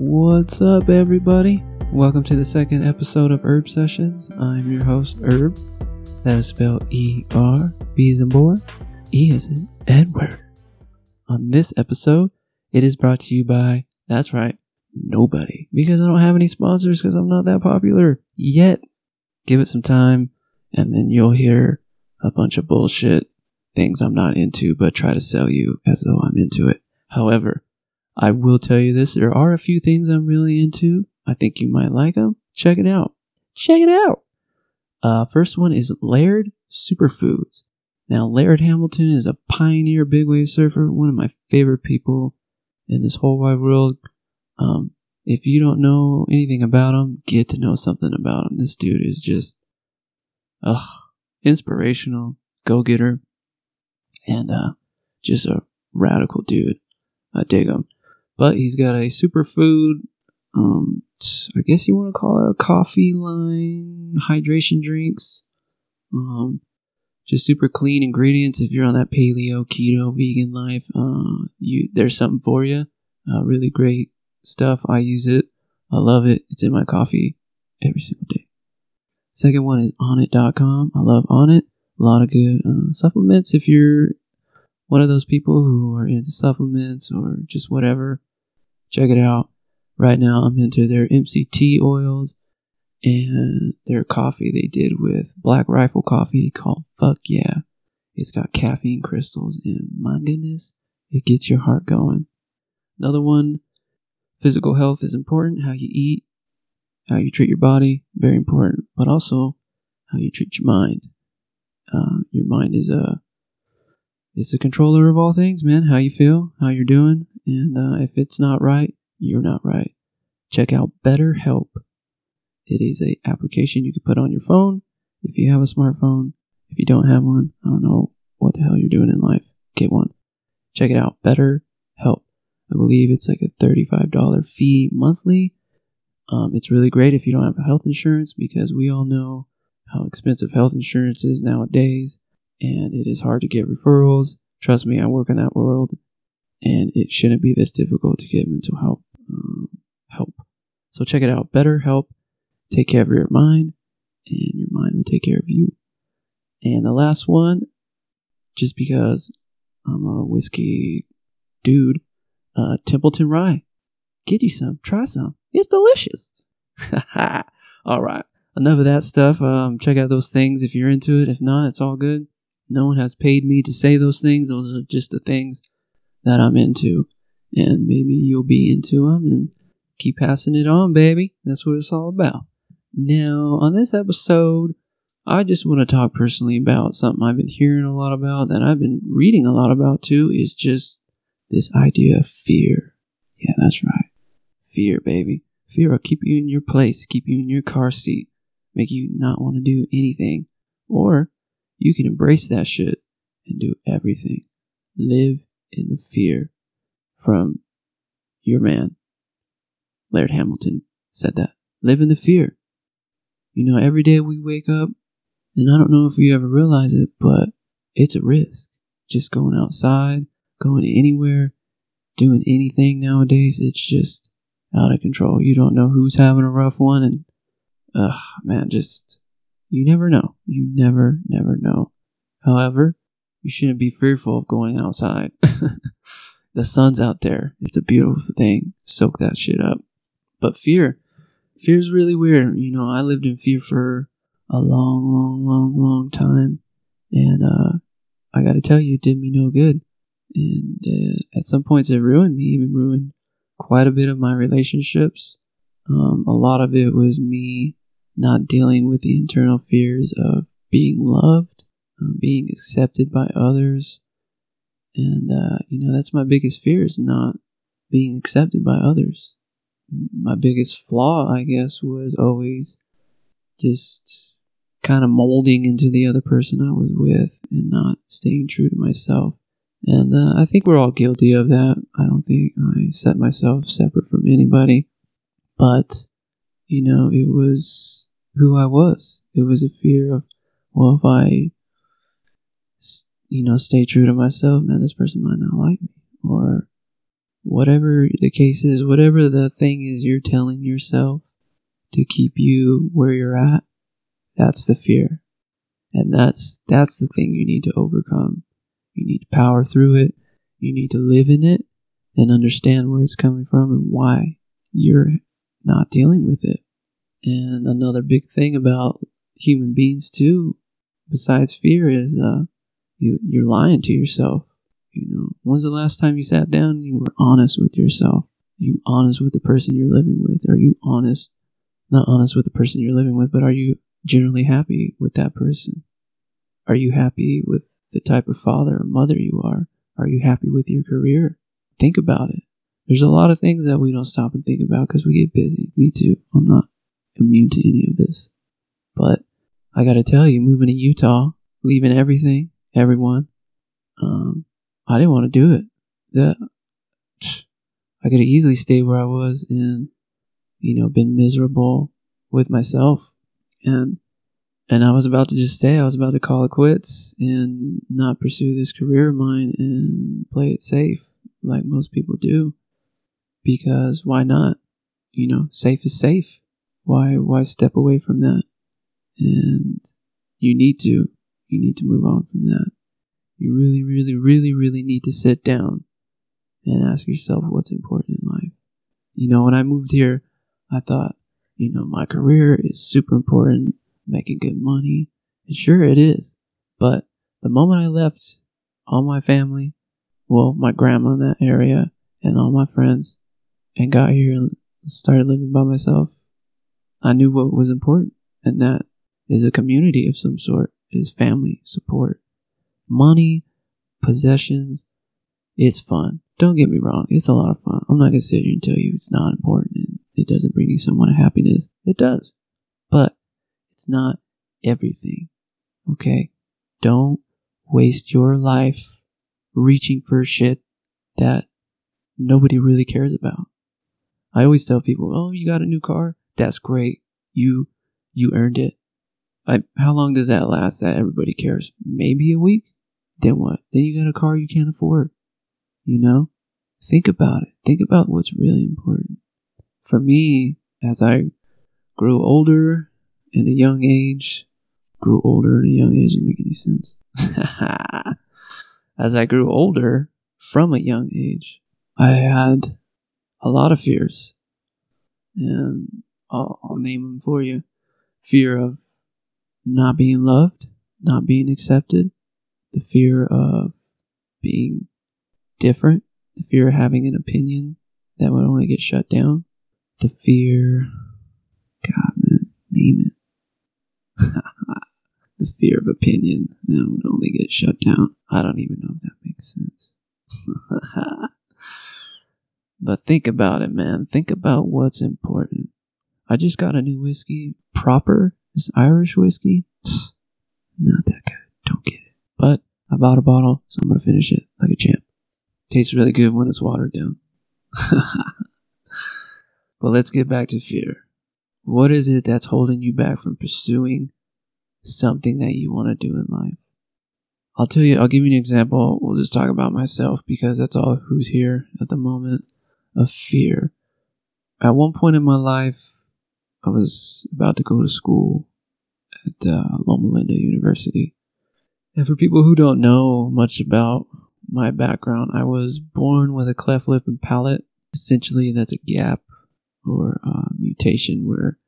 What's up, everybody? Welcome to the second episode of Herb Sessions. I'm your host, Herb. That is spelled E R, B as in boy, E as in Edward. On this episode, it is brought to you by, that's right, nobody. Because I don't have any sponsors because I'm not that popular yet. Give it some time, and then you'll hear a bunch of bullshit things I'm not into, but try to sell you as though I'm into it. However, I will tell you this there are a few things I'm really into. I think you might like them. Check it out. Check it out. Uh, first one is Laird Superfoods. Now, Laird Hamilton is a pioneer big wave surfer, one of my favorite people in this whole wide world. Um, if you don't know anything about him, get to know something about him. This dude is just, ugh, inspirational, go getter, and uh, just a radical dude. I dig him. But he's got a superfood, um, I guess you want to call it a coffee line, hydration drinks. Um, just super clean ingredients. If you're on that paleo, keto, vegan life, uh, you there's something for you. Uh, really great stuff. I use it. I love it. It's in my coffee every single day. Second one is onnit.com. I love Onnit. A lot of good uh, supplements. If you're one of those people who are into supplements or just whatever, check it out. Right now, I'm into their MCT oils and their coffee they did with Black Rifle coffee called Fuck Yeah. It's got caffeine crystals, and my goodness, it gets your heart going. Another one physical health is important. How you eat, how you treat your body, very important, but also how you treat your mind. Uh, your mind is a it's the controller of all things, man. How you feel, how you're doing, and uh, if it's not right, you're not right. Check out BetterHelp. It is a application you can put on your phone if you have a smartphone. If you don't have one, I don't know what the hell you're doing in life. Get one. Check it out. BetterHelp. I believe it's like a $35 fee monthly. Um, it's really great if you don't have health insurance because we all know how expensive health insurance is nowadays and it is hard to get referrals. Trust me, I work in that world and it shouldn't be this difficult to get mental health um, help. So check it out. BetterHelp. Take care of your mind and your mind will take care of you. And the last one, just because I'm a whiskey dude, uh, Templeton Rye. Get you some. Try some. It's delicious. all right. Enough of that stuff. Um, check out those things if you're into it. If not, it's all good. No one has paid me to say those things. Those are just the things that I'm into. And maybe you'll be into them and keep passing it on, baby. That's what it's all about. Now, on this episode, I just want to talk personally about something I've been hearing a lot about that I've been reading a lot about too is just this idea of fear. Yeah, that's right. Fear, baby. Fear will keep you in your place, keep you in your car seat, make you not want to do anything. Or you can embrace that shit and do everything. Live in the fear from your man. Laird Hamilton said that. Live in the fear. You know, every day we wake up, and I don't know if you ever realize it, but it's a risk. Just going outside, going anywhere, doing anything nowadays, it's just out of control. You don't know who's having a rough one, and, ugh, man, just, you never know. You never, never know. However, you shouldn't be fearful of going outside. the sun's out there. It's a beautiful thing. Soak that shit up. But fear, fear is really weird. You know, I lived in fear for a long, long, long, long time, and uh, I got to tell you, it did me no good. And uh, at some points, it ruined me. Even ruined quite a bit of my relationships. Um, a lot of it was me not dealing with the internal fears of being loved, uh, being accepted by others, and uh, you know that's my biggest fear is not being accepted by others my biggest flaw, I guess, was always just kind of molding into the other person I was with and not staying true to myself. And uh, I think we're all guilty of that. I don't think I set myself separate from anybody. But, you know, it was who I was. It was a fear of, well, if I, you know, stay true to myself, man, this person might not like me. Or whatever the case is, whatever the thing is you're telling yourself to keep you where you're at, that's the fear. And that's that's the thing you need to overcome. You need to power through it. You need to live in it and understand where it's coming from and why you're not dealing with it. And another big thing about human beings too, besides fear, is uh, you you're lying to yourself. You know, when's the last time you sat down and you were honest with yourself? Are you honest with the person you're living with? Are you honest, not honest with the person you're living with, but are you generally happy with that person? Are you happy with the type of father or mother you are? Are you happy with your career? Think about it. There's a lot of things that we don't stop and think about because we get busy. Me too. I'm not immune to any of this. But I gotta tell you, moving to Utah, leaving everything, everyone, um, I didn't want to do it. That I could have easily stayed where I was and, you know, been miserable with myself. And and I was about to just stay. I was about to call it quits and not pursue this career of mine and play it safe like most people do. Because why not? You know, safe is safe. Why why step away from that? And you need to. You need to move on from that. You really, really, really, really need to sit down and ask yourself what's important in life. You know, when I moved here, I thought, you know, my career is super important, making good money. And sure, it is. But the moment I left all my family, well, my grandma in that area, and all my friends, and got here and started living by myself, I knew what was important. And that is a community of some sort, is family support money, possessions. It's fun. Don't get me wrong. It's a lot of fun. I'm not to sit here and tell you it's not important and it doesn't bring you someone happiness. It does. But it's not everything. Okay? Don't waste your life reaching for shit that nobody really cares about. I always tell people, "Oh, you got a new car? That's great. You you earned it." How long does that last that everybody cares? Maybe a week? then what? Then you got a car you can't afford. You know? Think about it. Think about what's really important. For me, as I grew older in a young age, grew older in a young age doesn't make any sense. as I grew older from a young age, I had a lot of fears. And I'll, I'll name them for you fear of not being loved, not being accepted, the fear of being different, the fear of having an opinion that would only get shut down, the fear, God, man, name it. the fear of opinion that would only get shut down. I don't even know if that makes sense. but think about it, man. Think about what's important. I just got a new whiskey, proper, this Irish whiskey. Not that good. Don't get it. But I bought a bottle, so I'm gonna finish it like a champ. Tastes really good when it's watered down. but let's get back to fear. What is it that's holding you back from pursuing something that you want to do in life? I'll tell you, I'll give you an example. We'll just talk about myself because that's all who's here at the moment of fear. At one point in my life, I was about to go to school at uh, Loma Linda University. And for people who don't know much about my background, I was born with a cleft lip and palate. Essentially, that's a gap or a mutation where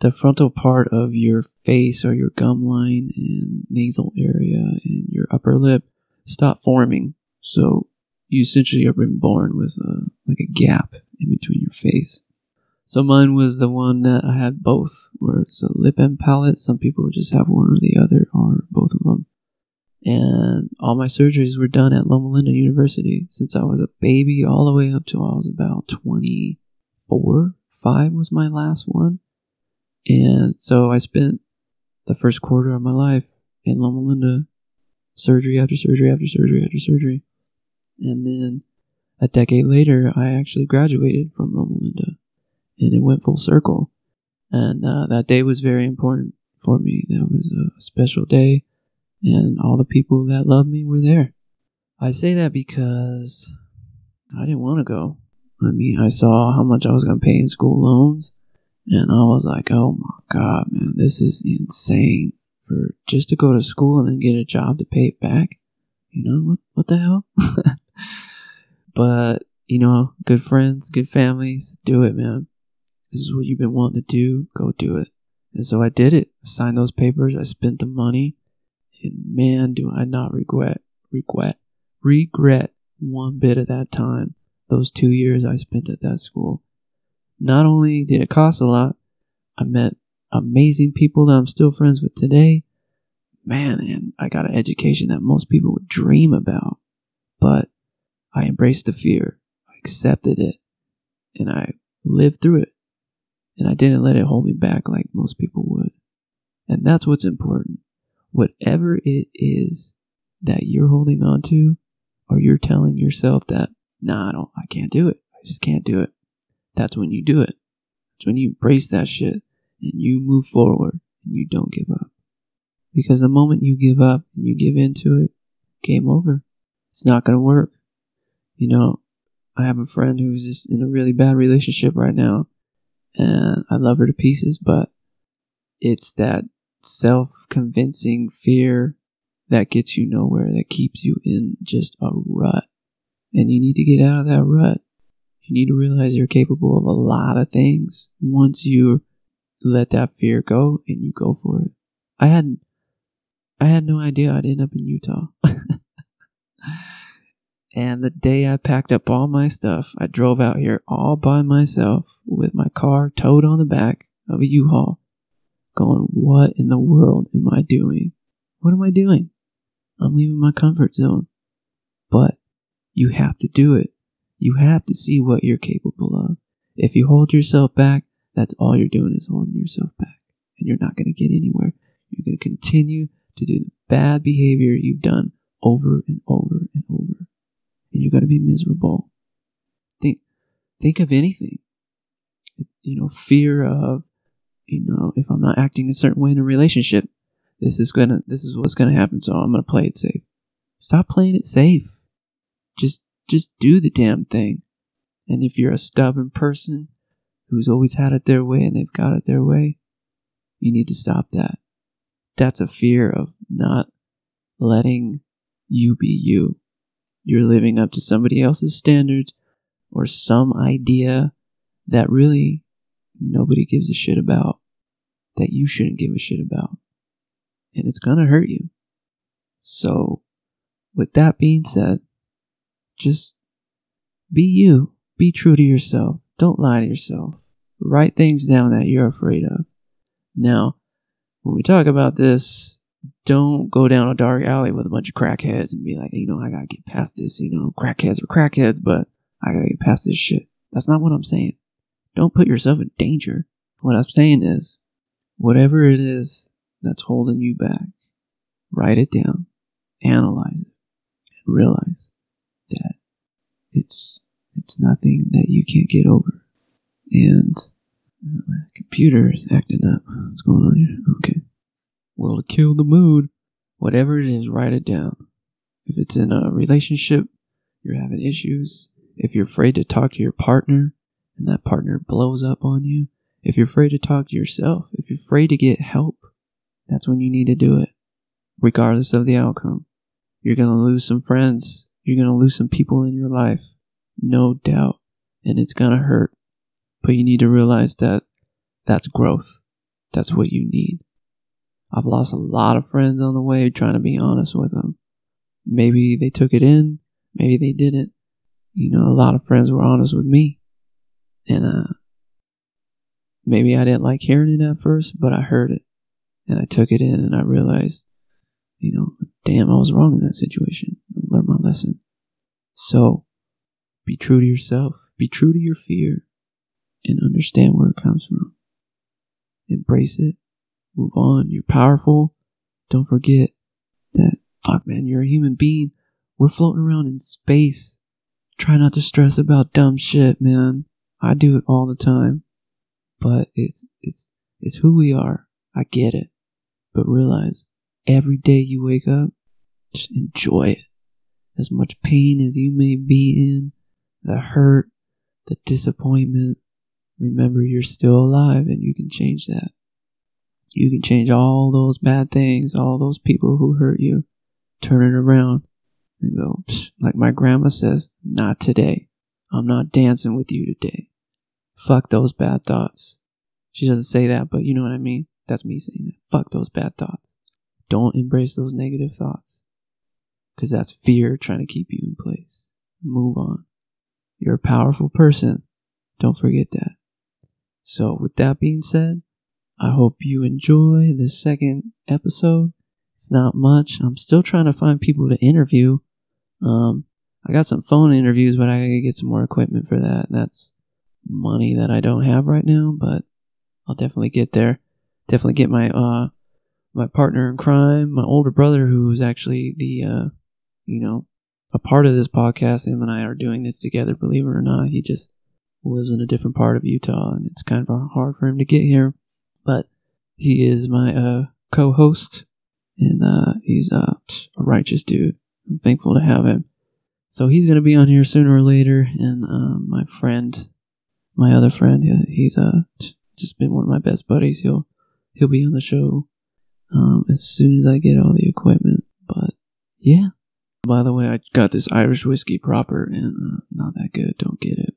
the frontal part of your face or your gum line and nasal area and your upper lip stop forming. So you essentially are born with a, like a gap in between your face. So mine was the one that I had both, where it's a lip and palate. Some people just have one or the other, or both of them and all my surgeries were done at Loma Linda University since I was a baby all the way up to I was about 24, 5 was my last one. And so I spent the first quarter of my life in Loma Linda, surgery after surgery after surgery after surgery. And then a decade later, I actually graduated from Loma Linda and it went full circle. And uh, that day was very important for me. That was a special day and all the people that loved me were there. I say that because I didn't want to go. I mean, I saw how much I was going to pay in school loans, and I was like, oh my God, man, this is insane. For just to go to school and then get a job to pay it back. You know, what, what the hell? but, you know, good friends, good families, do it, man. This is what you've been wanting to do. Go do it. And so I did it. I signed those papers. I spent the money. And man, do I not regret, regret, regret one bit of that time. Those two years I spent at that school. Not only did it cost a lot, I met amazing people that I'm still friends with today. Man, and I got an education that most people would dream about. But I embraced the fear. I accepted it. And I lived through it. And I didn't let it hold me back like most people would. And that's what's important. Whatever it is that you're holding on to, or you're telling yourself that, nah, I don't, I can't do it. I just can't do it. That's when you do it. That's when you embrace that shit and you move forward and you don't give up. Because the moment you give up and you give into it, game over. It's not going to work. You know, I have a friend who's just in a really bad relationship right now, and I love her to pieces, but it's that self convincing fear that gets you nowhere, that keeps you in just a rut. And you need to get out of that rut. You need to realize you're capable of a lot of things once you let that fear go and you go for it. I had I had no idea I'd end up in Utah. and the day I packed up all my stuff, I drove out here all by myself with my car towed on the back of a U-Haul, going, What in the world am I doing? What am I doing? I'm leaving my comfort zone. But you have to do it. You have to see what you're capable of. If you hold yourself back, that's all you're doing is holding yourself back. And you're not going to get anywhere. You're going to continue to do the bad behavior you've done over and over and over. And you're going to be miserable. Think, think of anything. You know, fear of, you know, if I'm not acting a certain way in a relationship, this is gonna, this is what's gonna happen. So I'm gonna play it safe. Stop playing it safe. Just, just do the damn thing. And if you're a stubborn person who's always had it their way and they've got it their way, you need to stop that. That's a fear of not letting you be you. You're living up to somebody else's standards or some idea that really nobody gives a shit about, that you shouldn't give a shit about. And it's gonna hurt you. So, with that being said, just be you. Be true to yourself. Don't lie to yourself. Write things down that you're afraid of. Now, when we talk about this, don't go down a dark alley with a bunch of crackheads and be like, you know, I gotta get past this. You know, crackheads are crackheads, but I gotta get past this shit. That's not what I'm saying. Don't put yourself in danger. What I'm saying is, whatever it is that's holding you back, write it down, analyze it, and realize that it's it's nothing that you can't get over. And uh, my computer is acting up. What's going on here? Okay. Well, to kill the mood, whatever it is, write it down. If it's in a relationship, you're having issues. If you're afraid to talk to your partner and that partner blows up on you, if you're afraid to talk to yourself, if you're afraid to get help, that's when you need to do it, regardless of the outcome. You're going to lose some friends. You're going to lose some people in your life. No doubt. And it's going to hurt. But you need to realize that that's growth. That's what you need. I've lost a lot of friends on the way trying to be honest with them. Maybe they took it in, maybe they didn't. You know, a lot of friends were honest with me. And uh maybe I didn't like hearing it at first, but I heard it. And I took it in and I realized, you know, damn, I was wrong in that situation. I learned my lesson. So be true to yourself. Be true to your fear and understand where it comes from. Embrace it. Move on. You're powerful. Don't forget that, fuck man, you're a human being. We're floating around in space. Try not to stress about dumb shit, man. I do it all the time. But it's, it's, it's who we are. I get it. But realize every day you wake up, just enjoy it. As much pain as you may be in, the hurt, the disappointment, remember you're still alive and you can change that. You can change all those bad things, all those people who hurt you, turn it around and go, like my grandma says, not today. I'm not dancing with you today. Fuck those bad thoughts. She doesn't say that, but you know what I mean? That's me saying that. Fuck those bad thoughts. Don't embrace those negative thoughts. Because that's fear trying to keep you in place. Move on. You're a powerful person. Don't forget that. So, with that being said, I hope you enjoy this second episode. It's not much. I'm still trying to find people to interview. Um, I got some phone interviews, but I gotta get some more equipment for that. That's money that I don't have right now, but I'll definitely get there. Definitely get my uh my partner in crime, my older brother, who's actually the uh you know a part of this podcast. Him and I are doing this together. Believe it or not, he just lives in a different part of Utah, and it's kind of hard for him to get here. But he is my uh co-host, and uh he's uh, a righteous dude. I'm thankful to have him. So he's going to be on here sooner or later. And uh, my friend, my other friend, he's uh, just been one of my best buddies. He'll he'll be on the show um, as soon as I get all the equipment. But yeah. By the way, I got this Irish whiskey proper and uh, not that good. Don't get it.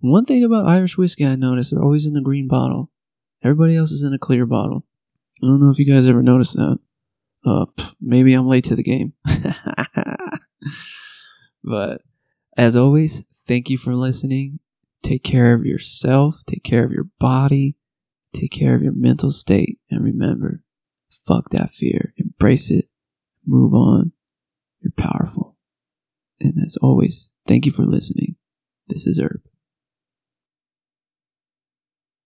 One thing about Irish whiskey I noticed, they're always in the green bottle. Everybody else is in a clear bottle. I don't know if you guys ever noticed that. Uh, pff, maybe I'm late to the game. but as always, thank you for listening. Take care of yourself, take care of your body, take care of your mental state, and remember fuck that fear. Embrace it, move on. You're powerful. And as always, thank you for listening. This is Herb.